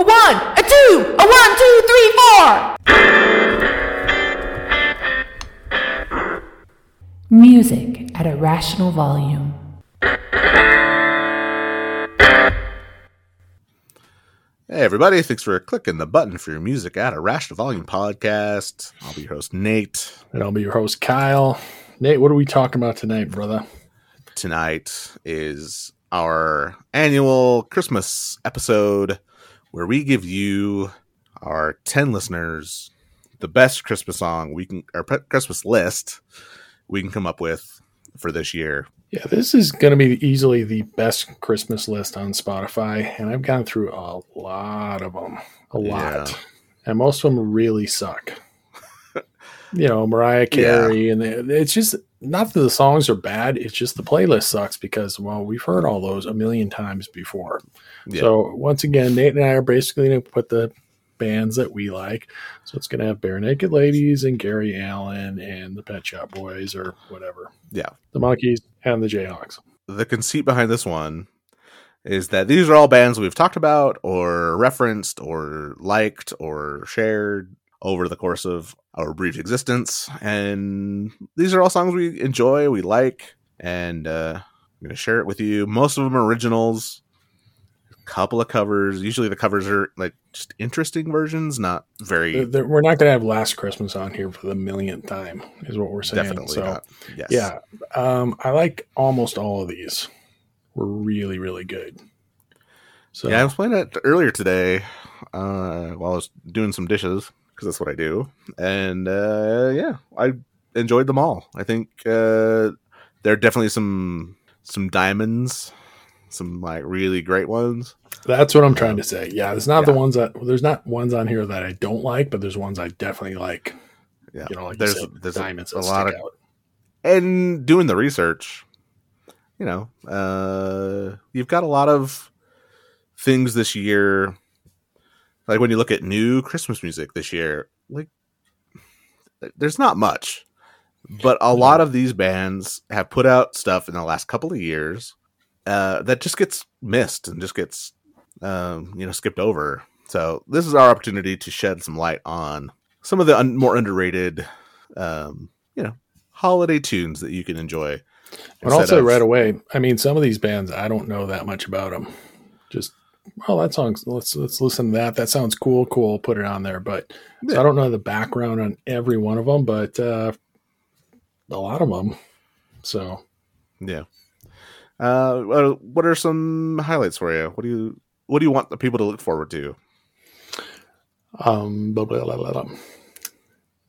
A one, a two, a one, two, three, four. Music at a rational volume. Hey, everybody. Thanks for clicking the button for your music at a Rational Volume podcast. I'll be your host, Nate. And I'll be your host, Kyle. Nate, what are we talking about tonight, brother? Tonight is our annual Christmas episode where we give you, our 10 listeners, the best Christmas song we can, our Christmas list we can come up with for this year. Yeah, this is going to be easily the best Christmas list on Spotify, and I've gone through a lot of them, a lot, Yeah. and most of them really suck. you know, Mariah Carey, and they, it's just not that the songs are bad; it's just the playlist sucks because well, we've heard all those a million times before. Yeah. So once again, Nate and I are basically going to put the bands that we like. So it's going to have Barenaked Ladies and Gary Allan and the Pet Shop Boys or whatever, yeah. the Monkees and the Jayhawks. the conceit behind this one is that these are all bands we've talked about or referenced or liked or shared over the course of our brief existence and these are all songs we enjoy we like and uh, i'm going to share it with you most of them are originals a couple of covers usually the covers are like just interesting versions not very We're not going to have Last Christmas on here for the millionth time, is what we're saying. definitely so, not yes yeah, um, I like almost all of these. Were really, really good. So, Yeah, I was playing it earlier today uh, while I was doing some dishes because that's what I do, and uh, yeah, I enjoyed them all. I think uh, there are definitely some some diamonds, some like really great ones. that's what I'm trying to say. Yeah, there's not the ones that there's not ones on here that I don't like, but there's ones I definitely like. Yeah, You know, like there's said, there's a, diamonds a that lot of out. and doing the research. You know, uh, you've got a lot of things this year. Like when you look at new Christmas music this year, like there's not much, but a lot of these bands have put out stuff in the last couple of years uh, that just gets missed and just gets um, you know skipped over. So this is our opportunity to shed some light on some of the un- more underrated, um, you know, holiday tunes that you can enjoy. And also of- right away, I mean, some of these bands I don't know that much about them. Just oh, that song's let's let's listen to that. That sounds cool. Cool. Put it on there. But so I don't know the background on every one of them, but uh, a lot of them. So Yeah. Uh, what are some highlights for you? What do you What do you want the people to look forward to? um, blah, blah, blah.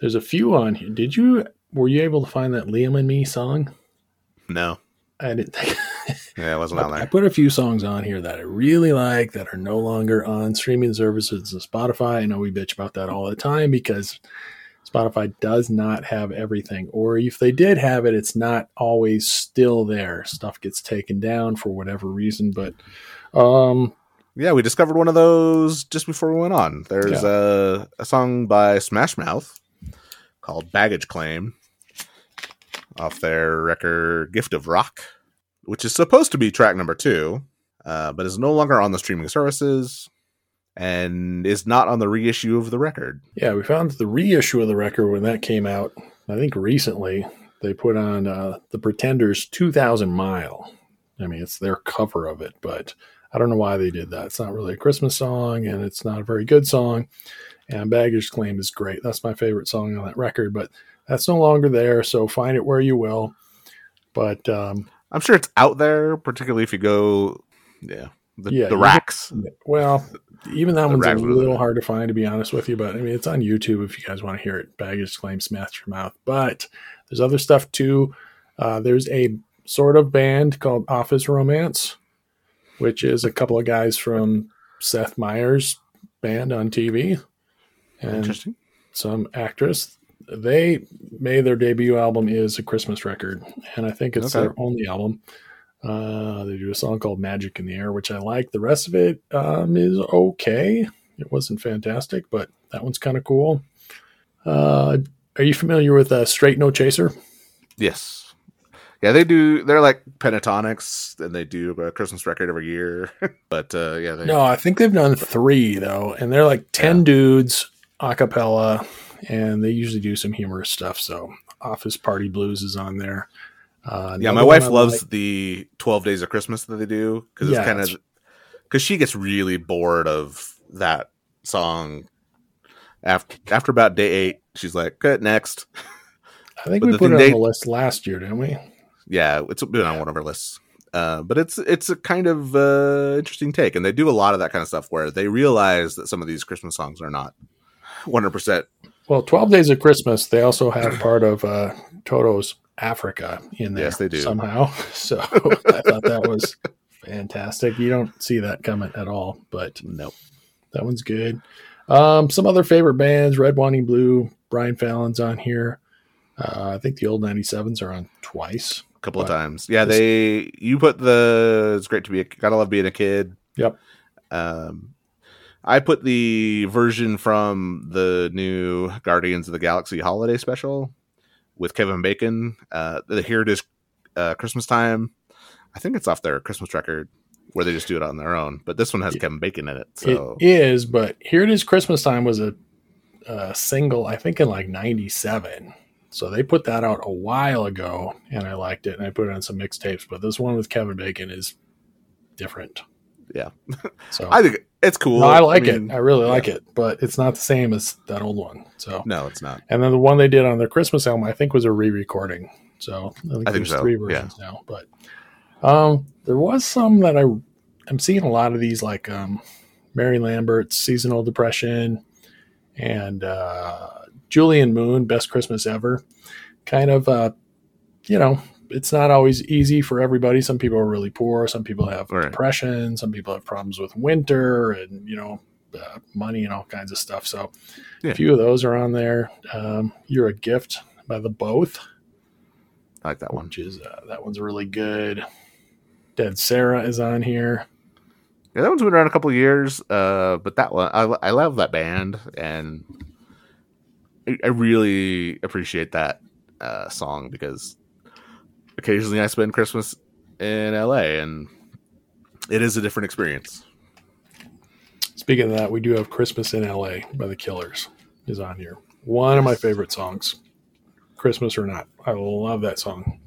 there's a few on here. Did you were you able to find that Liam and Me song? No, I didn't think. yeah, it wasn't on I put a few songs on here that I really like that are no longer on streaming services and Spotify. I know we bitch about that all the time because Spotify does not have everything, or if they did have it, it's not always still there. Stuff gets taken down for whatever reason, but um, Yeah, we discovered one of those just before we went on. There's a, a song by Smash Mouth called Baggage Claim off their record Gift of Rock, which is supposed to be track number two, uh, but is no longer on the streaming services and is not on the reissue of the record. yeah, we found the reissue of the record when that came out. I think recently they put on uh, the Pretenders' "2000 Mile." I mean, it's their cover of it, but I don't know why they did that. It's not really a Christmas song, and it's not a very good song. And Baggage Claim is great. That's my favorite song on that record, but that's no longer there. So find it where you will. But um, I'm sure it's out there, particularly if you go, yeah, the, Yeah, the racks. well, even that The one's a little hard to find, to be honest with you. But I mean, it's on YouTube if you guys want to hear it. Baggage Claim, Smash Your Mouth. But there's other stuff too. Uh, there's a sort of band called Office Romance, which is a couple of guys from Seth Meyers' band on TV. And Interesting. some actress. They made their debut album is a Christmas record, and I think it's Okay. their only album. Uh, they do a song called "Magic in the Air," which I like. The rest of it um, is okay. It wasn't fantastic, but that one's kind of cool. Uh, are you familiar with uh, Straight No Chaser? Yes. Yeah, they do. They're like Pentatonix, and they do a Christmas record every year. but uh, yeah, they, No, I think they've done three though, and they're like ten Yeah. dudes a cappella, and they usually do some humorous stuff. So, Office Party Blues is on there. Uh, yeah. My wife loves like- the Twelve Days of Christmas that they do because Yeah, it's kind of because she gets really bored of that song. After after about day eight, she's like, "Good next." I think we put it they- on the list last year, didn't we? Yeah, it's been on one of our lists. Uh, but it's it's a kind of uh, interesting take, and they do a lot of that kind of stuff where they realize that some of these Christmas songs are not one hundred percent. Well, Twelve Days of Christmas. They also have part of uh, Toto's Africa in there. Yes, they do. somehow. So I thought that was fantastic. You don't see that coming at all, but Nope. That one's good. Um, some other favorite bands: Red, and Blue. Brian Fallon's on here. Uh, I think the old 97s are on twice. A couple of times. Yeah, they you put the it's great to be a, gotta love being a kid. Yep. Um, I put the version from the new Guardians of the Galaxy holiday special with Kevin Bacon. Uh, the Here It Is uh, Christmas Time. I think it's off their Christmas record where they just do it on their own. But this one has Yeah. Kevin Bacon in it. So It is, but here it is. Christmas time was a, a single, I think, in like '97. So they put that out a while ago, and I liked it, and I put it on some mixtapes. But this one with Kevin Bacon is different. Yeah. So I think it's cool. no, I like mean, it. I really like it, but it's not the same as that old one. So No, it's not. And then the one they did on their Christmas album, I think, was a re-recording. So I think, I think there's so, three yeah. versions now. But um, there was some that I I'm seeing a lot of these, like um, Mary Lambert's "Seasonal Depression" and uh, Julian Moon, "Best Christmas Ever." Kind of, uh, you know, it's not always easy for everybody. Some people are really poor. Some people have Right. depression. Some people have problems with winter and you know uh, money and all kinds of stuff. So Yeah. a few of those are on there. Um, You're a gift by the both, I like that one. which is uh, that one's really good. Dead Sara is on here. Yeah, that one's been around a couple of years, uh, but that one I, I love that band, and I, I really appreciate that uh, song because occasionally I spend Christmas in LA, and it is a different experience. Speaking of that, we do have Christmas in LA by the Killers is on here. One of my favorite songs, Christmas or not. I love that song.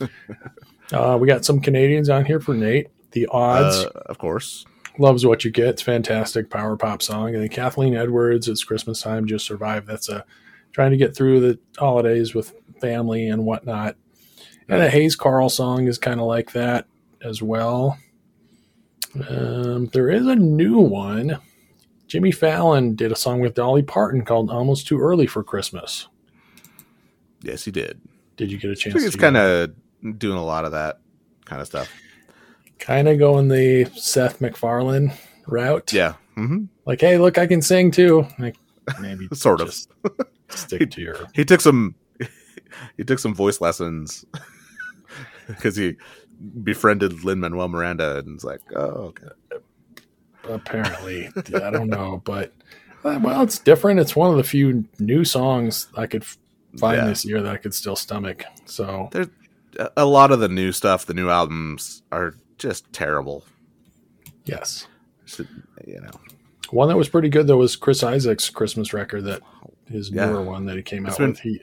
uh, we got some Canadians on here for Nate. The Odds Uh, of course, loves what you get. It's fantastic power pop song. And then Kathleen Edwards, it's Christmas time, just survive. That's a trying to get through the holidays with family and whatnot. And a Hayes Carll song is kind of like that as well. Um, there is a new one. Jimmy Fallon did a song with Dolly Parton called "Almost Too Early for Christmas." yes, he did. Did you get a chance? think it's kind of doing a lot of that kind of stuff. kind of going the Seth MacFarlane route? Yeah, hmm Like, hey, look, I can sing too. Like, maybe Sort of. stick to your he took some he took some voice lessons because he befriended Lin Manuel Miranda, and it's like, oh, okay. apparently i don't know but uh, well it's different it's one of the few new songs i could find Yeah. this year that i could still stomach so There's a- a lot of the new stuff, the new albums are just terrible. yes Should- You know, one that was pretty good though was chris isaak's christmas record that his Yeah. newer one that he came It's out been- with he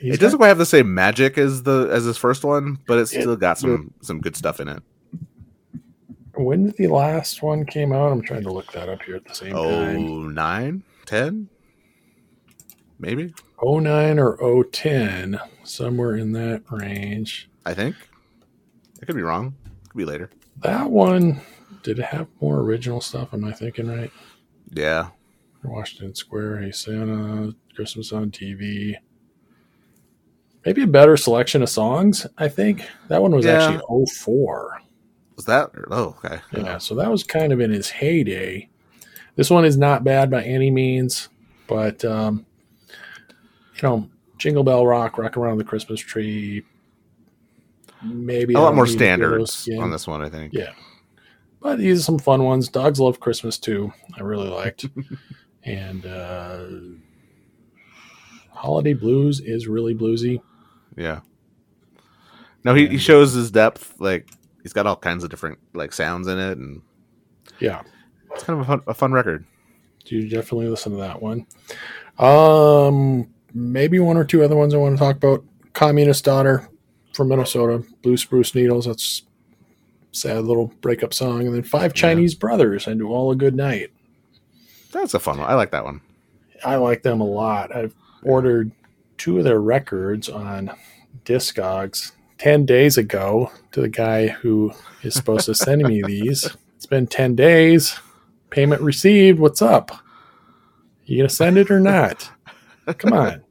he's it doesn't got- quite have the same magic as the as his first one, but it's It- still got some some good stuff in it. when did the last one came out i'm trying to look that up here at the same oh, time Oh nine, ten, maybe. 09 or 010 somewhere in that range I think. I could be wrong. Could be later. that one did it have more original stuff am i thinking right Yeah. Washington Square, Hey Santa, Christmas on TV. Maybe a better selection of songs, I think. That one was Yeah. actually 04. Was that? Oh, okay. Yeah, so that was kind of in his heyday. This one is not bad by any means, but, um, you know, Jingle Bell Rock, Rock Around the Christmas Tree. Maybe a lot more need to hear those standards on this one, I think. Yeah. But these are some fun ones. Dogs Love Christmas too. I really liked. and uh, Holiday Blues is really bluesy. Yeah. No, he, he shows his depth. Like he's got all kinds of different like sounds in it, and Yeah. it's kind of a fun, a fun record. You definitely listen to that one. Um, maybe one or two other ones I want to talk about. Communist Daughter from Minnesota, Blue Spruce Needles. That's a sad little breakup song. And then Five Chinese Brothers and Do All a Good Night. That's a fun one. I like that one. I like them a lot. I've ordered two of their records on Discogs 10 days ago to the guy who is supposed to send me these. It's been 10 days. Payment received. What's up? You going to send it or not? Come on.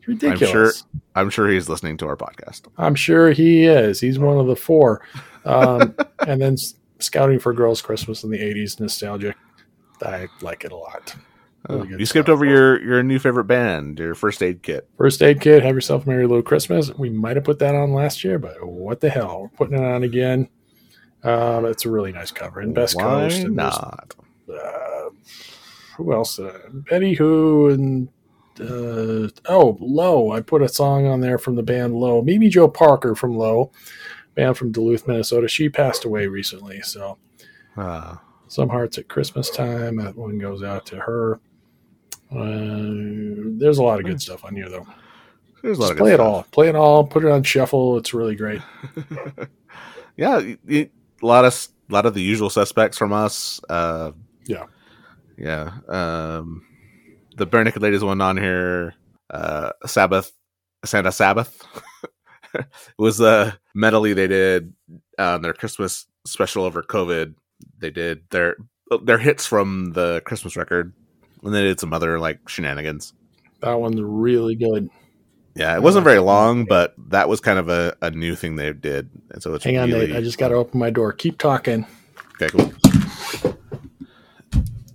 It's ridiculous. sure- I'm sure he's listening to our podcast. I'm sure he is. He's one of the four. Um, and then Scouting for Girls Christmas in the 80s, nostalgic. I like it a lot. Really good you skipped over your your new favorite band, your first aid kit. First Aid Kit, Have Yourself a Merry Little Christmas. We might have put that on last year, but what the hell? We're putting it on again. Um, it's a really nice cover. And Best Why Coast. And not? uh, who else? Uh, Betty Who and uh, oh, Low. I put a song on there from the band Low. Mimi Joe Parker from Low, band from Duluth, Minnesota. She passed away recently, so Uh, some hearts at Christmas time. That one goes out to her. Uh, there's a lot of good stuff on here, though. there's a lot Just play it stuff. all. Play it all. Put it on shuffle. It's really great. Yeah, a lot of s- lot of the usual suspects from us. Uh, Yeah. yeah. Um, the Barenaked Ladies one on here. Uh, Sabbath, Santa Sabbath. it was a medley they did on their Christmas special over COVID. They did their their hits from the Christmas record, and they did some other like shenanigans. That one's really good. Yeah, it wasn't very long, but that was kind of a, a new thing they did, and so it's Hang on, Nate. I just got to open my door. Keep talking. Okay, cool.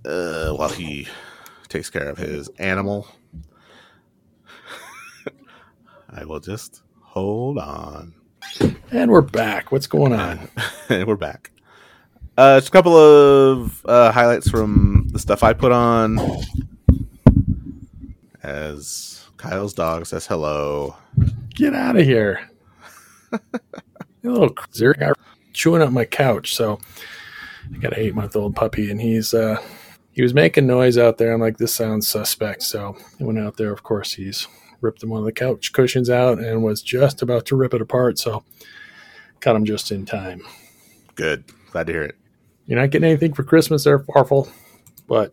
Uh, while he takes care of his animal, I will just hold on. And we're back. What's going on? and we're back. Uh, just a couple of uh, highlights from the stuff I put on. As Kyle's dog says hello. Get out of here. you little zerk guy chewing up my couch. So I got an eight month old puppy, and he's uh he was making noise out there. I'm like, this sounds suspect. So I went out there. Of course, he's ripped one of the couch cushions out and was just about to rip it apart. So caught him just in time. Good. Glad to hear it. You're not getting anything for Christmas there, Farfel. But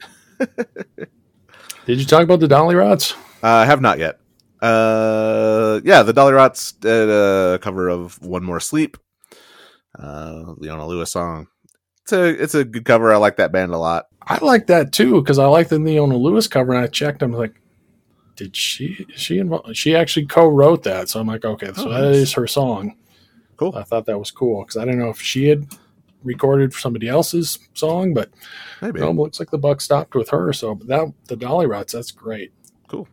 did you talk about the Dollyrots? Uh, I have not yet. Uh, yeah, the Dollyrots did a cover of "One More Sleep," uh, Leona Lewis song. It's a it's a good cover. I like that band a lot. I like that too because I like the Leona Lewis cover, and I checked. I'm like, did she? She involved? She actually co-wrote that, so I'm like, okay, so Oh, that nice. is her song. Cool. I thought that was cool because I didn't know if she had recorded somebody else's song, but Maybe looks like the buck stopped with her. So that the Dollyrots, that's great. cool.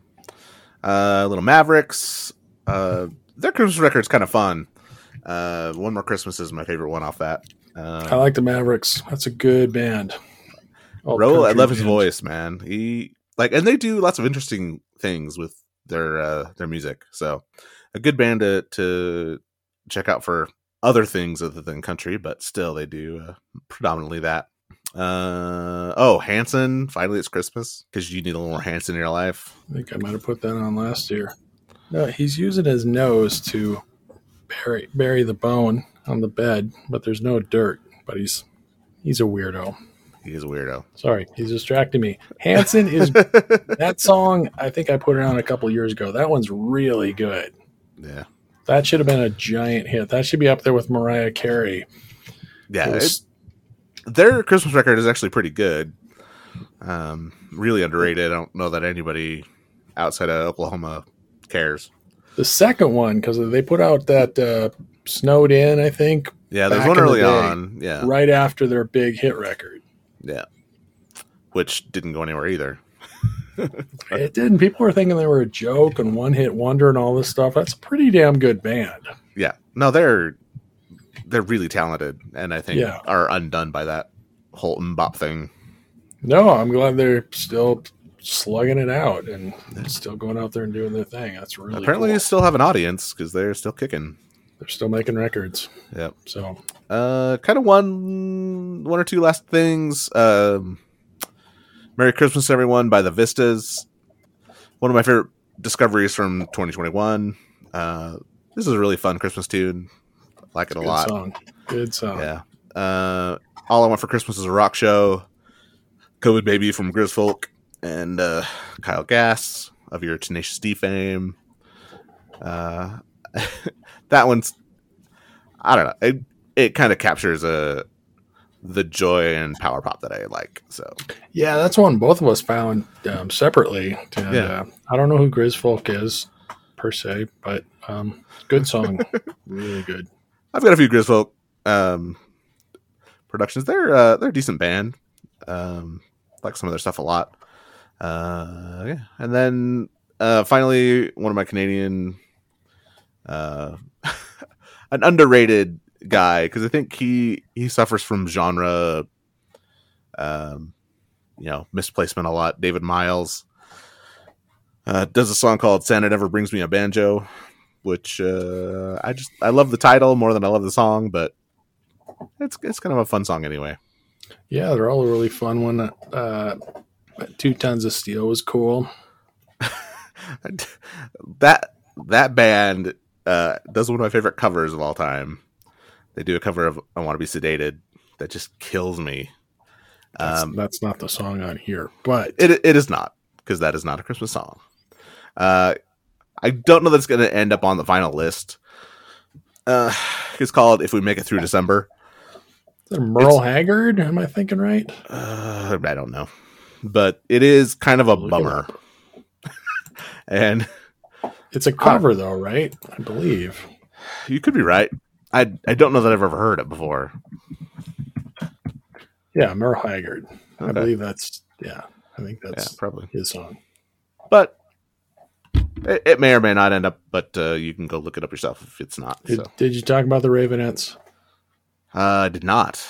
Uh, Little Mavericks. Uh, their Christmas record's kind of fun. Uh, One More Christmas is my favorite one off that. I Uh, like the Mavericks. That's a good band. All Ro, I love his voice, man. He like, and they do lots of interesting things with their uh, their music. So, a good band to to check out for other things other than country, but still they do uh, predominantly that. Uh oh, Hanson. Finally, it's Christmas because you need a little more Hanson in your life. I think I might have put that on last year. No, he's using his nose to bury bury the bone on the bed, but there's no dirt. But he's he's a weirdo. He is a weirdo. Sorry, he's distracting me. Hanson is that song. I think I put it on a couple years ago. That one's really good. Yeah, That should have been a giant hit. That should be up there with Mariah Carey. yeah. It It, their Christmas record is actually pretty good. Um, really underrated. I don't know that anybody outside of Oklahoma cares. the second one because they put out that uh, "Snowed In," I think, Yeah, there's one in the early day. on. Yeah, right after their big hit record. yeah, which didn't go anywhere either. It didn't. People were thinking they were a joke and one hit wonder and all this stuff. That's a pretty damn good band. Yeah, no, they're they're really talented, and I think Yeah. are undone by that whole bop thing. No, I'm glad they're still slugging it out and still going out there and doing their thing. That's really Apparently, cool. they still have an audience because they're still kicking. they're still making records. Yep. So Uh, kind of one, one or two last things. Um, Merry Christmas, everyone, by the Vistas. One of my favorite discoveries from 2021. Uh, this is a really fun Christmas tune. I like it a lot. good lot. song. Good song. Yeah. Uh, All I Want for Christmas is a rock show. COVID Baby from Grizfolk and uh, Kyle Gass of your Tenacious D fame. Uh, that one's, I don't know. It, it kind of captures uh, the joy and power pop that I like. So, Yeah, that's one both of us found um, separately. And, Yeah. uh, I don't know who Grizfolk is per se, but um, good song. really good. I've got a few Grizfolk um, productions. They're uh, they're a decent band. Um, like some of their stuff a lot. Uh, yeah, and then uh, finally, one of my Canadian, uh, an underrated guy because I think he he suffers from genre, um, you know, misplacement a lot. David Myles uh, does a song called "Santa Never Brings Me a Banjo." which uh, I just I love the title more than I love the song, but it's it's kind of a fun song anyway. Yeah, they're all a really fun one. Uh, Two Tons of Steel was cool. that that band uh, does one of my favorite covers of all time. They do a cover of "I Want to Be Sedated" that just kills me. That's, Um, that's not the song on here, but It it is not because that is not a Christmas song. Uh, I don't know that it's going to end up on the final list. Uh, it's called "If We Make It Through December." is it Merle Haggard? Am I thinking right? Uh, I don't know, but it is kind of a Look bummer. and It's a cover, though, right? I believe. you could be right. I I don't know that I've ever heard it before. Yeah, Merle Haggard. I believe that's, yeah, I think Yeah, that's probably. his song. But it, it may or may not end up. But uh, you can go look it up yourself if it's not. Did, So did you talk about the Raveonettes uh, I did not.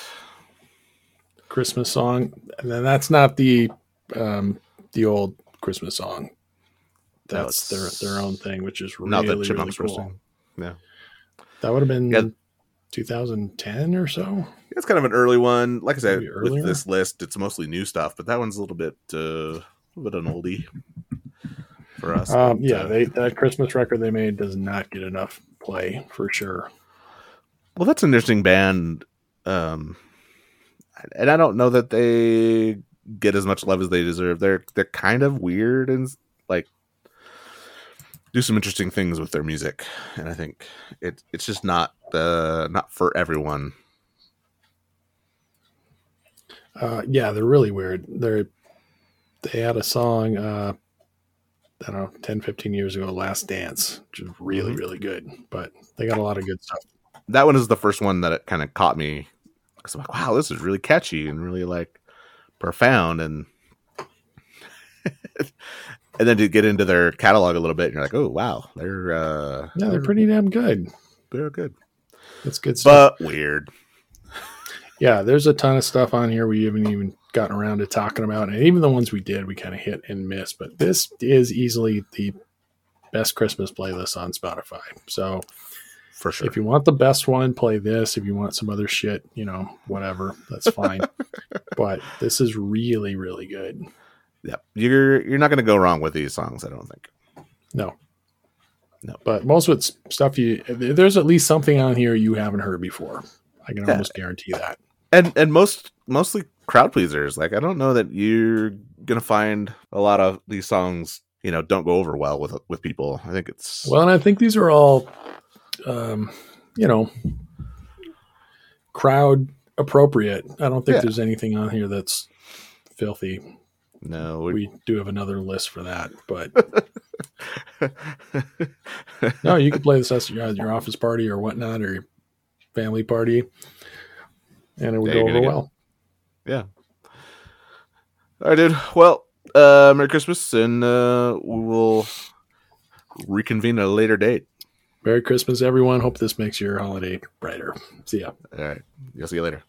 Christmas song? And then that's not the um, the old Christmas song. That's it's their their own thing, which is really, not the really Chipmunks cool. Yeah, That would have been Yeah. 2010 or so. it's kind of an early one. Like I said, Maybe with earlier? this list, it's mostly new stuff. But that one's a little bit uh, a little bit an oldie for us. Um, But, yeah, uh, they that Christmas record they made does not get enough play for sure. Well, that's an interesting band, um, and I don't know that they get as much love as they deserve. They're they're kind of weird and like do some interesting things with their music, and I think it it's just not uh, not for everyone. Uh, yeah, they're really weird. They're they had a song uh, I don't know 10, 15 years ago, "Last Dance," which is really Mhm. really good. But they got a lot of good stuff. That one is the first one that it kind of caught me because I'm like, wow, this is really catchy and really like profound, and and then to get into their catalog a little bit, and you're like, oh wow, they're uh, Yeah, they're pretty damn good. they're good, That's good stuff. but weird. yeah, there's a ton of stuff on here we haven't even gotten around to talking about, and even the ones we did, we kind of hit and miss. But this is easily the best Christmas playlist on Spotify. So For sure. if you want the best one, play this. If you want some other shit, you know, whatever, that's fine. but this is really, really good. Yeah, you're you're not going to go wrong with these songs. I don't think. No. No. But most of it's stuff you, there's at least something on here you haven't heard before. I can Yeah. almost guarantee that. And and most mostly crowd pleasers. Like I don't know that you're going to find a lot of these songs. You know, don't go over well with with people. I think it's Well, and I think these are all, um, you know, crowd appropriate. I don't think Yeah. there's anything on here that's filthy. No. We, We do have another list for that, but no, you can play this at your, at your office party or whatnot or your family party, and it would Yeah, go over get- well. yeah. All right, dude. Well, uh, Merry Christmas, and uh, we will reconvene at a later date. Merry Christmas, everyone. Hope this makes your holiday brighter. See ya. All right. I'll see you later.